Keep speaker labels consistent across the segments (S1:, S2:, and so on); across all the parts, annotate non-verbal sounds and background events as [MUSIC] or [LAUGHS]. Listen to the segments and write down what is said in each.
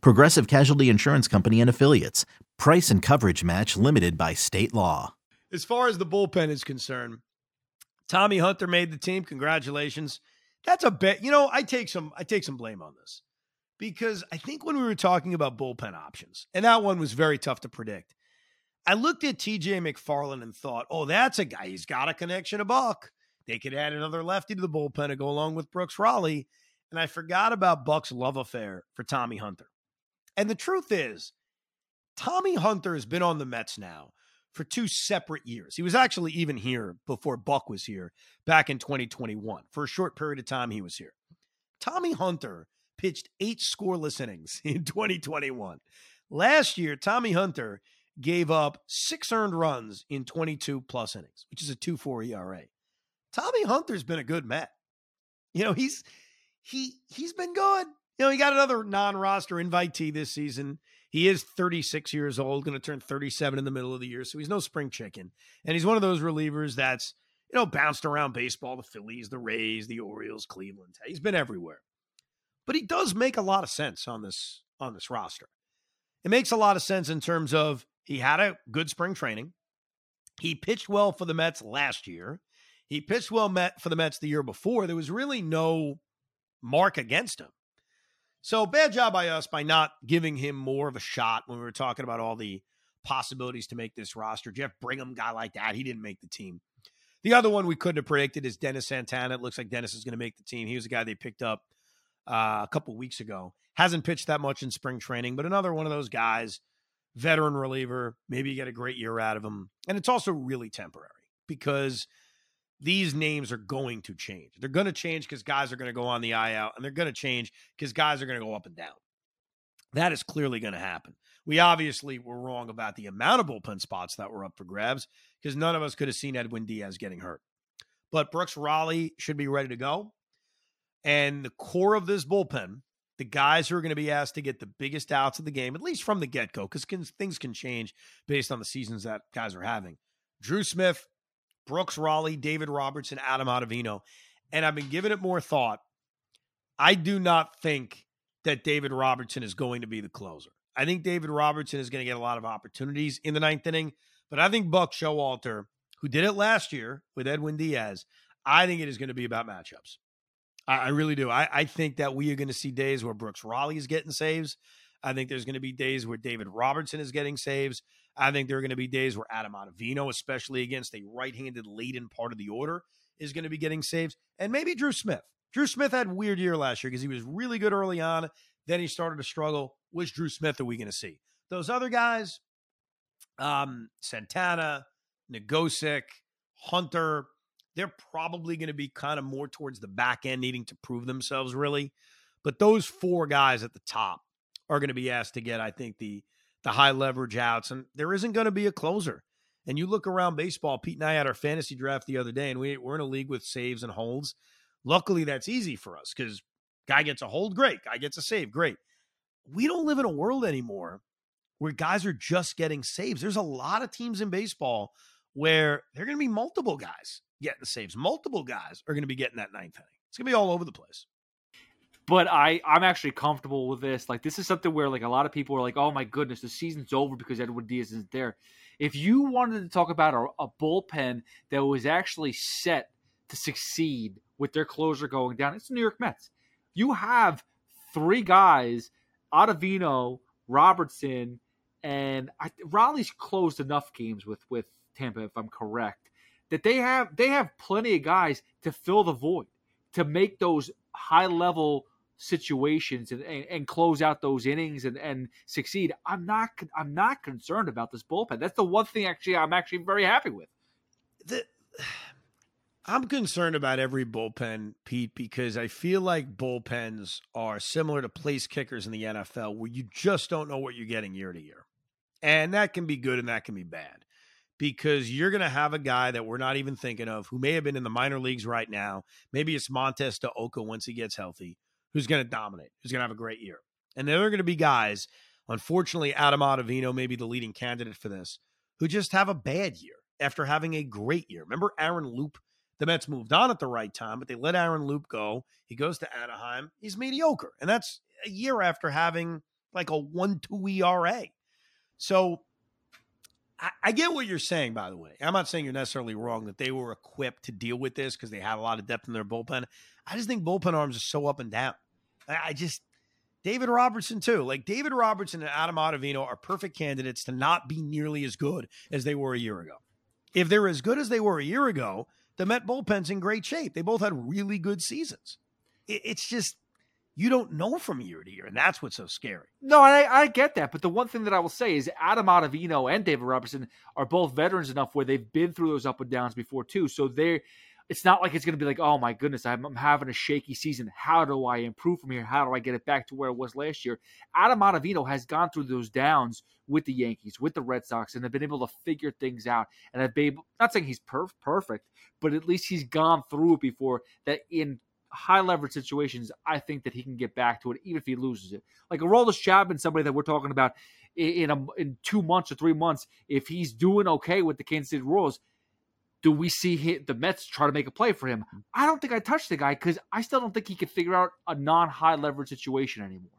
S1: Progressive Casualty Insurance Company and Affiliates. Price and coverage match limited by state law.
S2: As far as the bullpen is concerned, Tommy Hunter made the team. Congratulations. That's a bet. You know, I take some I take some blame on this. Because I think when we were talking about bullpen options, and that one was very tough to predict. I looked at TJ McFarland and thought, oh, that's a guy. He's got a connection to Buck. They could add another lefty to the bullpen to go along with Brooks Raley. And I forgot about Buck's love affair for Tommy Hunter. And the truth is, Tommy Hunter has been on the Mets now for two separate years. He was actually even here before Buck was here back in 2021. For a short period of time, he was here. Tommy Hunter pitched eight scoreless innings [LAUGHS] in 2021. Last year, Tommy Hunter gave up six earned runs in 22 plus innings, which is a 2 4 ERA. Tommy Hunter's been a good Met. You know, he's he he's been good. You know, he got another non-roster invitee this season. He is 36 years old, going to turn 37 in the middle of the year, so he's no spring chicken. And he's one of those relievers that's, you know, bounced around baseball, the Phillies, the Rays, the Orioles, Cleveland. He's been everywhere. But he does make a lot of sense on this on this roster. It makes a lot of sense in terms of he had a good spring training. He pitched well for the Mets last year. He pitched well Met for the Mets the year before. There was really no mark against him. So bad job by us by not giving him more of a shot when we were talking about all the possibilities to make this roster. Jeff Brigham, guy like that, he didn't make the team. The other one we couldn't have predicted is Dennis Santana. It looks like Dennis is going to make the team. He was a guy they picked up uh, a couple weeks ago. Hasn't pitched that much in spring training, but another one of those guys, veteran reliever. Maybe you get a great year out of him. And it's also really temporary because – these names are going to change. They're going to change because guys are going to go on the eye out, and they're going to change because guys are going to go up and down. That is clearly going to happen. We obviously were wrong about the amount of bullpen spots that were up for grabs because none of us could have seen Edwin Diaz getting hurt. But Brooks Raley should be ready to go. And the core of this bullpen, the guys who are going to be asked to get the biggest outs of the game, at least from the get go, because things can change based on the seasons that guys are having. Drew Smith, Brooks Raley, David Robertson, Adam Ottavino. And I've been giving it more thought. I do not think that David Robertson is going to be the closer. I think David Robertson is going to get a lot of opportunities in the ninth inning, but I think Buck Showalter, who did it last year with Edwin Diaz, I think it is going to be about matchups. I, I really do. I, I think that we are going to see days where Brooks Raley is getting saves. I think there's going to be days where David Robertson is getting saves. I think there are going to be days where Adam Ottavino, especially against a right-handed laden part of the order, is going to be getting saves. And maybe Drew Smith. Drew Smith had a weird year last year because he was really good early on. Then he started to struggle. Which Drew Smith are we going to see? Those other guys, um, Santana, Nogosek, Hunter, they're probably going to be kind of more towards the back end, needing to prove themselves, really. But those four guys at the top are going to be asked to get, I think, the the high leverage outs, and there isn't going to be a closer. And you look around baseball, Pete and I had our fantasy draft the other day, and we, we're in a league with saves and holds. Luckily, that's easy for us because guy gets a hold, great. Guy gets a save, great. We don't live in a world anymore where guys are just getting saves. There's a lot of teams in baseball where they're going to be multiple guys getting saves. Multiple guys are going to be getting that ninth inning. It's going to be all over the place
S3: but I I'm actually comfortable with this. Like this is something where like a lot of people are like, oh my goodness, the season's over because Edwin Diaz isn't there. If you wanted to talk about a, a bullpen that was actually set to succeed with their closer going down, it's the New York Mets. You have three guys, Ottavino, Robertson, and I, Raley's closed enough games with with Tampa, if I'm correct, that they have they have plenty of guys to fill the void to make those high level situations and, and, and, close out those innings and, and succeed. I'm not I'm not concerned about this bullpen. That's the one thing actually I'm actually very happy with.
S2: The, [SIGHS] I'm concerned about every bullpen, Pete, because I feel like bullpens are similar to place kickers in the NFL where you just don't know what you're getting year to year. And that can be good and that can be bad because you're going to have a guy that we're not even thinking of who may have been in the minor leagues right now. Maybe it's Montes de Oca once he gets healthy, who's going to dominate, who's going to have a great year. And there are going to be guys, unfortunately, Adam Ottavino may be the leading candidate for this, who just have a bad year after having a great year. Remember Aaron Loup? The Mets moved on at the right time, but they let Aaron Loup go. He goes to Anaheim. He's mediocre. And that's a year after having like a 1 2 ERA. So I, I, get what you're saying, by the way. I'm not saying you're necessarily wrong that they were equipped to deal with this because they had a lot of depth in their bullpen. I just think bullpen arms are so up and down. I, just David Robertson too. Like David Robertson and Adam Ottavino are perfect candidates to not be nearly as good as they were a year ago. If they're as good as they were a year ago, the Met bullpen's in great shape. They both had really good seasons. It, it's just you don't know from year to year, and that's what's so scary.
S3: No, I, I get that, but the one thing that I will say is Adam Ottavino and David Robertson are both veterans enough where they've been through those up and downs before too. So they're it's not like it's going to be like, oh my goodness, I'm, I'm, having a shaky season. How do I improve from here? How do I get it back to where it was last year? Adam Ottavino has gone through those downs with the Yankees, with the Red Sox, and they've been able to figure things out. And I've been able, not saying he's perf- perfect, but at least he's gone through it before that in high leverage situations, I think that he can get back to it, even if he loses it. Like a Aroldis Chapman, somebody that we're talking about in a, in two months or three months, if he's doing okay with the Kansas City Royals – do we see the Mets try to make a play for him? I don't think I touch the guy because I still don't think he can figure out a non high leverage situation anymore.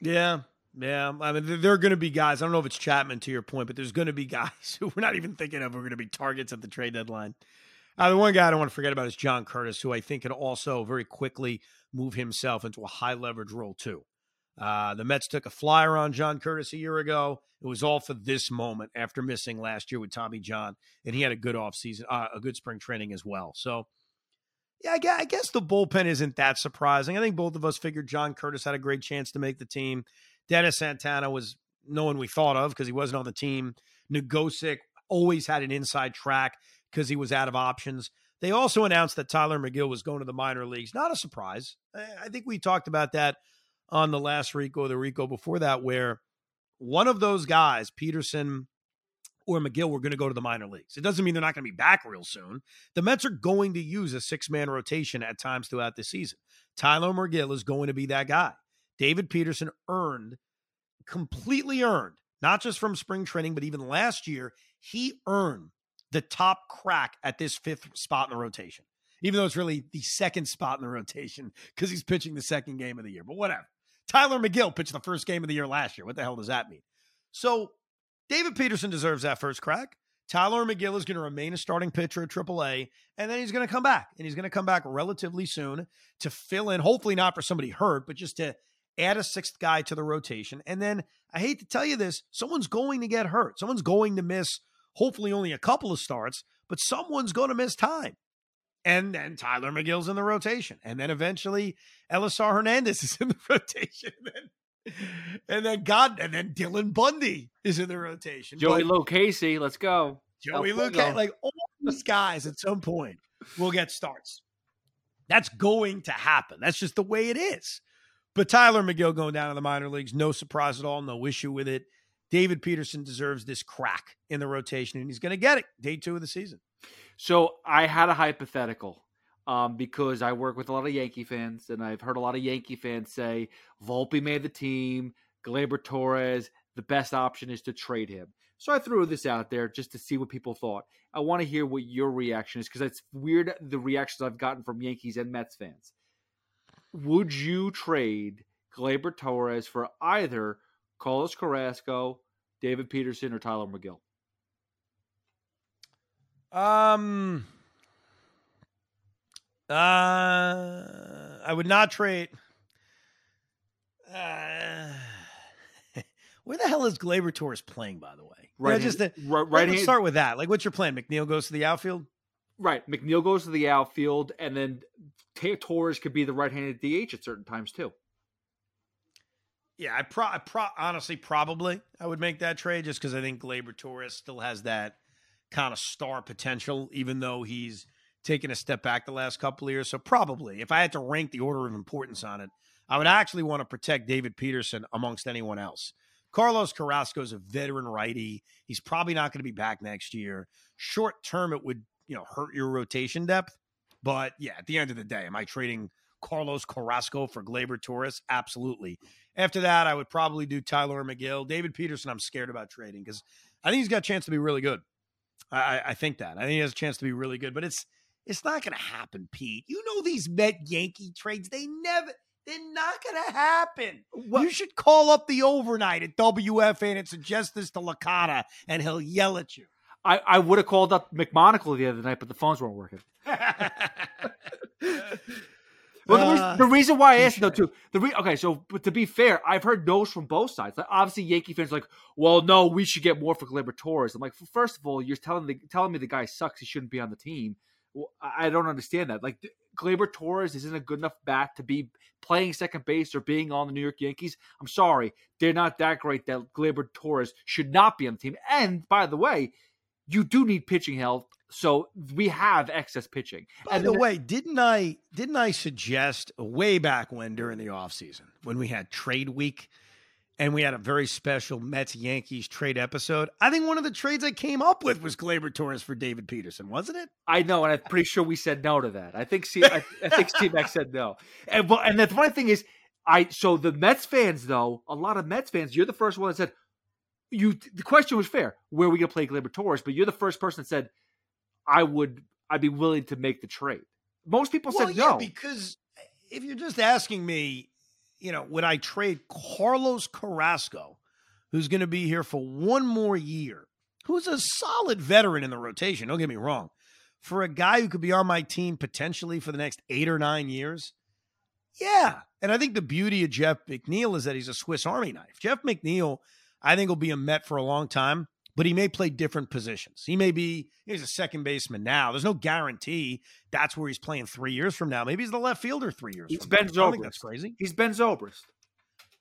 S2: Yeah. Yeah. I mean, there are going to be guys. I don't know if it's Chapman to your point, but there's going to be [LAUGHS] guys who we're not even thinking of who are going to be targets at the trade deadline. Uh, the one guy I don't want to forget about is John Curtiss, who I think can also very quickly move himself into a high leverage role, too. Uh, the Mets took a flyer on John Curtiss a year ago. It was all for this moment after missing last year with Tommy John, and he had a good offseason, uh, a good spring training as well. So, yeah, I guess the bullpen isn't that surprising. I think both of us figured John Curtiss had a great chance to make the team. Dennis Santana was no one we thought of because he wasn't on the team. Nogosek always had an inside track because he was out of options. They also announced that Tylor Megill was going to the minor leagues. Not a surprise. I think we talked about that on the last Rico, the Rico before that, where one of those guys, Peterson or Megill, were going to go to the minor leagues. It doesn't mean they're not going to be back real soon. The Mets are going to use a six man rotation at times throughout the season. Tylor Megill is going to be that guy. David Peterson earned, completely earned, not just from spring training, but even last year, he earned the top crack at this fifth spot in the rotation, even though it's really the second spot in the rotation because he's pitching the second game of the year. But whatever. Tylor Megill pitched the first game of the year last year. What the hell does that mean? So David Peterson deserves that first crack. Tylor Megill is going to remain a starting pitcher at AAA, and then he's going to come back, and he's going to come back relatively soon to fill in, hopefully not for somebody hurt, but just to add a sixth guy to the rotation. And then I hate to tell you this, someone's going to get hurt. Someone's going to miss, hopefully only a couple of starts, but someone's going to miss time and then Tylor Megill's in the rotation, and then eventually Elieser Hernandez [LAUGHS] is in the rotation, and then, and then God, and then Dylan Bundy is in the rotation.
S3: Joey Lucchesi, let's go.
S2: Joey Lucchesi, like all these guys at some point will get starts. That's going to happen. That's just the way it is. But Tylor Megill going down to the minor leagues, no surprise at all, no issue with it. David Peterson deserves this crack in the rotation, and he's going to get it day two of the season.
S3: So I had a hypothetical um, because I work with a lot of Yankee fans, and I've heard a lot of Yankee fans say Volpe made the team, Gleyber Torres, the best option is to trade him. So I threw this out there just to see what people thought. I want to hear what your reaction is because it's weird the reactions I've gotten from Yankees and Mets fans. Would you trade Gleyber Torres for either Carlos Carrasco, David Peterson, or Tylor Megill?
S2: Um, uh, I would not trade. Uh, [LAUGHS] where the hell is Gleyber Torres playing, by the way?
S3: Right,
S2: you know, just the, right. right let's start with that. Like, what's your plan? McNeil goes to the outfield.
S3: Right, McNeil goes to the outfield, and then Torres could be the right-handed DH at certain times too.
S2: Yeah, I pro, I pro honestly probably I would make that trade just because I think Gleyber Torres still has that kind of star potential, even though he's taken a step back the last couple of years. So probably, if I had to rank the order of importance on it, I would actually want to protect David Peterson amongst anyone else Carlos Carrasco is a veteran righty. He's probably not going to be back next year. Short term, it would you know hurt your rotation depth. But yeah, at the end of the day, am I trading Carlos Carrasco for Gleyber Torres? Absolutely. After that, I would probably do Tylor Megill. David Peterson, I'm scared about trading because I think he's got a chance to be really good. I, I think that. I think he has a chance to be really good, but it's it's not going to happen, Pete. You know these Met Yankee trades, they never they're not going to happen. What? You should call up the overnight at WFAN and suggest this to Licata, and he'll yell at you.
S3: I, I would have called up McMonagle the other night, but the phones weren't working. [LAUGHS] [LAUGHS] well, the, uh, the, reason why I asked though too, the re- okay, so but to be fair, I've heard no's from both sides. Like obviously, Yankee fans like, well, no, we should get more for Gleyber Torres. I'm like, first of all, you're telling the, telling me the guy sucks. He shouldn't be on the team. Well, I don't understand that. Like Gleyber Torres isn't a good enough bat to be playing second base or being on the New York Yankees. I'm sorry, they're not that great. That Gleyber Torres should not be on the team. And by the way, you do need pitching help. So we have excess pitching.
S2: By
S3: and
S2: the way, didn't I didn't I suggest way back when during the offseason when we had trade week and we had a very special Mets Yankees trade episode. I think one of the trades I came up with was Gleyber Torres for David Peterson, wasn't it?
S3: I know, and I'm pretty sure we said no to that. I think C- I, I think [LAUGHS] Steve Max said no. And well, and the funny thing is, I so the Mets fans though, a lot of Mets fans, you're the first one that said, you the question was fair. Where are we gonna play Gleyber Torres? But you're the first person that said I would I'd be willing to make the trade. Most people well, said
S2: yeah,
S3: no
S2: because if you're just asking me, you know, would I trade Carlos Carrasco, who's going to be here for one more year, who's a solid veteran in the rotation? Don't get me wrong, for a guy who could be on my team potentially for the next eight or nine years. Yeah, and I think the beauty of Jeff McNeil is that he's a Swiss Army knife. Jeff McNeil I think will be a Met for a long time, but he may play different positions. He may be he's a second baseman now. There's no guarantee that's where he's playing three years from now. Maybe he's the left fielder three years.
S3: He's Ben. Zobrist.
S2: that's crazy.
S3: He's Ben Zobrist.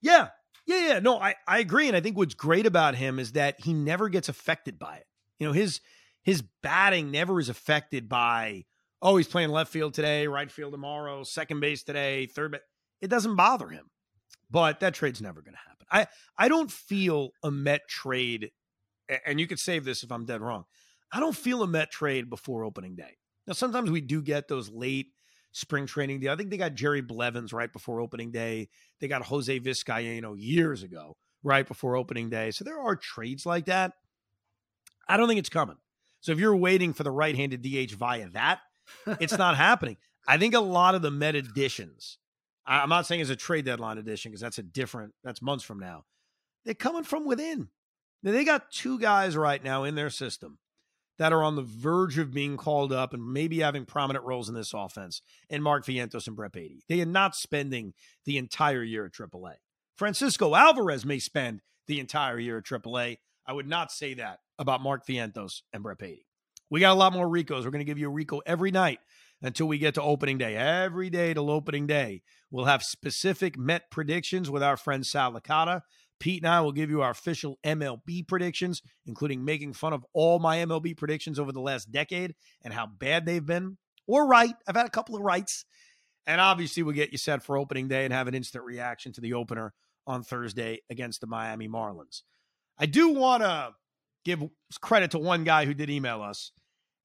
S2: Yeah, yeah, yeah. No, I I agree, and I think what's great about him is that he never gets affected by it. You know his his batting never is affected by oh he's playing left field today, right field tomorrow, second base today, third base. It doesn't bother him. But that trade's never going to happen. I I don't feel a Met trade, and you could save this if I'm dead wrong. I don't feel a Met trade before opening day. Now, sometimes we do get those late spring training deal. I think they got Jerry Blevins right before opening day. They got Jose Vizcaino years ago, right before opening day. So there are trades like that. I don't think it's coming. So if you're waiting for the right-handed DH via that, it's not [LAUGHS] happening. I think a lot of the Met additions I'm not saying it's a trade deadline edition because that's a different, that's months from now. They're coming from within. Now, they got two guys right now in their system that are on the verge of being called up and maybe having prominent roles in this offense, and Mark Vientos and Brett Baty. They are not spending the entire year at AAA. Francisco Alvarez may spend the entire year at AAA. I would not say that about Mark Vientos and Brett Baty. We got a lot more Ricos. We're going to give you a Rico every night until we get to opening day. Every day till opening day, we'll have specific Met predictions with our friend Sal Licata. Pete and I will give you our official MLB predictions, including making fun of all my MLB predictions over the last decade and how bad they've been or right. I've had a couple of rights. And obviously, we'll get you set for opening day and have an instant reaction to the opener on Thursday against the Miami Marlins. I do want to give credit to one guy who did email us,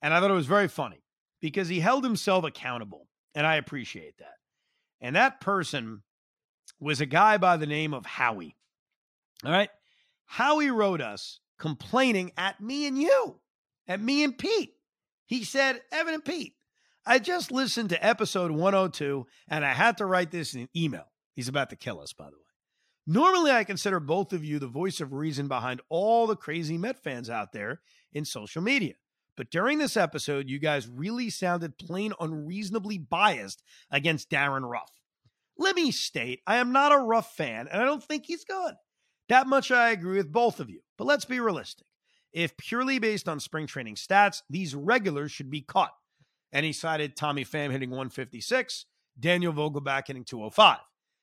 S2: and I thought it was very funny because he held himself accountable. And I appreciate that. And that person was a guy by the name of Howie. All right. Howie wrote us complaining at me and you, at me and Pete. He said, Evan and Pete, I just listened to episode 102 and I had to write this in an email. He's about to kill us, by the way. Normally, I consider both of you the voice of reason behind all the crazy Met fans out there in social media. But during this episode, you guys really sounded plain unreasonably biased against Darin Ruf. Let me state, I am not a Ruf fan, and I don't think he's good. That much I agree with both of you. But let's be realistic. If purely based on spring training stats, these regulars should be caught. And he cited Tommy Pham hitting 156, Daniel Vogelbach hitting 205.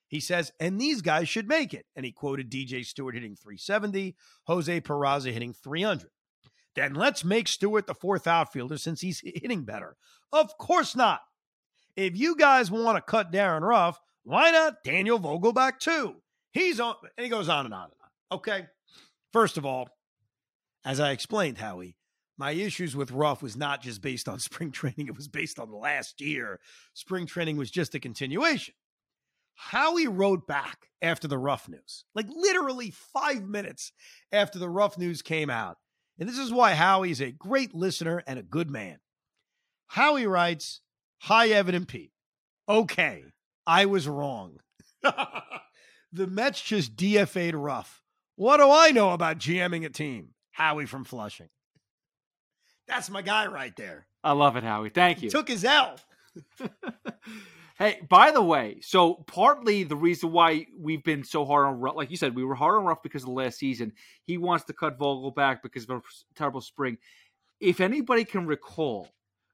S2: He says, and these guys should make it. And he quoted DJ Stewart hitting 370, Jose Peraza hitting 300. Then let's make Stewart the fourth outfielder since he's hitting better. Of course not. If you guys want to cut Darin Ruf, why not Daniel Vogelbach too? He's on, and he goes on and on and on. Okay. First of all, as I explained, Howie, my issues with Ruf was not just based on [LAUGHS] spring training, it was based on last year. Spring training was just a continuation. Howie wrote back after the Ruf news, like literally five minutes after the Ruf news came out. And this is why Howie is a great listener and a good man. Howie writes, Hi, Evan and Pete. Okay, I was wrong. [LAUGHS] the Mets just DFA'd Ruf. What do I know about GMing a team? Howie from Flushing. That's my guy right there.
S3: I love it, Howie. Thank you.
S2: He took his L. [LAUGHS]
S3: hey, by the way, so partly the reason why we've been so hard on Ruf, like you said, we were hard on Ruf because of the last season. He wants to cut Vogelbach because of a terrible spring. If anybody can recall,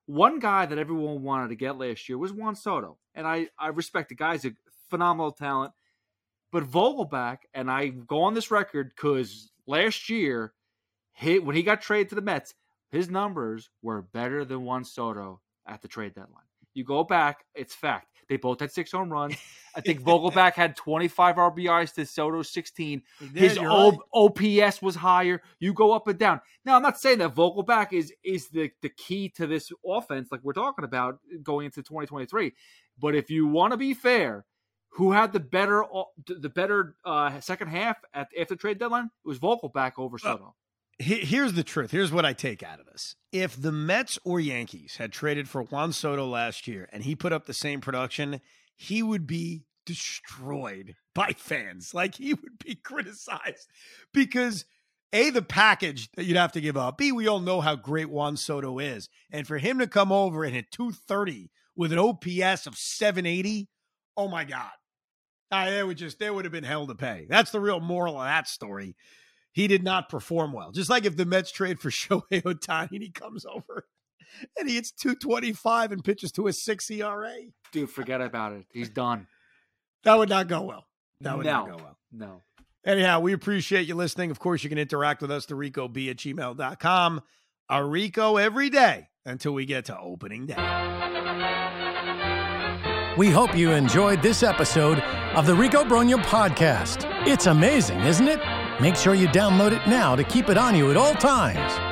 S3: one guy that everyone wanted to get last year was Juan Soto, and I I respect the guy's a phenomenal talent. But Vogelbach, and I go on this record because last year, hit when he got traded to the Mets, his numbers were better than Juan Soto at the trade deadline. You go back, it's fact. They both had six home runs. I think [LAUGHS] Vogelbach had 25 RBIs to Soto 16.
S2: Did,
S3: His o- right. OPS was higher. You go up and down. Now, I'm not saying that Vogelbach is is the, the key to this offense like we're talking about going into 2023. But if you want to be fair, who had the better the better uh, second half at after trade deadline? It was Vogelbach over Soto
S2: here's the truth. Here's what I take out of this. If the Mets or Yankees had traded for Juan Soto last year and he put up the same production, he would be destroyed by fans. Like he would be criticized because A, the package that you'd have to give up. B, we all know how great Juan Soto is. And for him to come over and hit 230 with an OPS of 780, oh my God. Uh, they would just, they would have been hell to pay. That's the real moral of that story he did not perform well. Just like if the Mets trade for [LAUGHS] Shohei Ohtani and he comes over [LAUGHS] and he hits 225 and pitches to a 6 ERA.
S3: Dude, forget about it. He's done.
S2: That would not go well. That would
S3: no,
S2: not go well.
S3: No.
S2: Anyhow, we appreciate you listening. Of course, you can interact with us, the Rico B at gmail.com. A Rico every day until we get to opening day.
S4: We hope you enjoyed this episode of the Rico Brogna podcast. It's amazing, isn't it? Make sure you download it now to keep it on you at all times.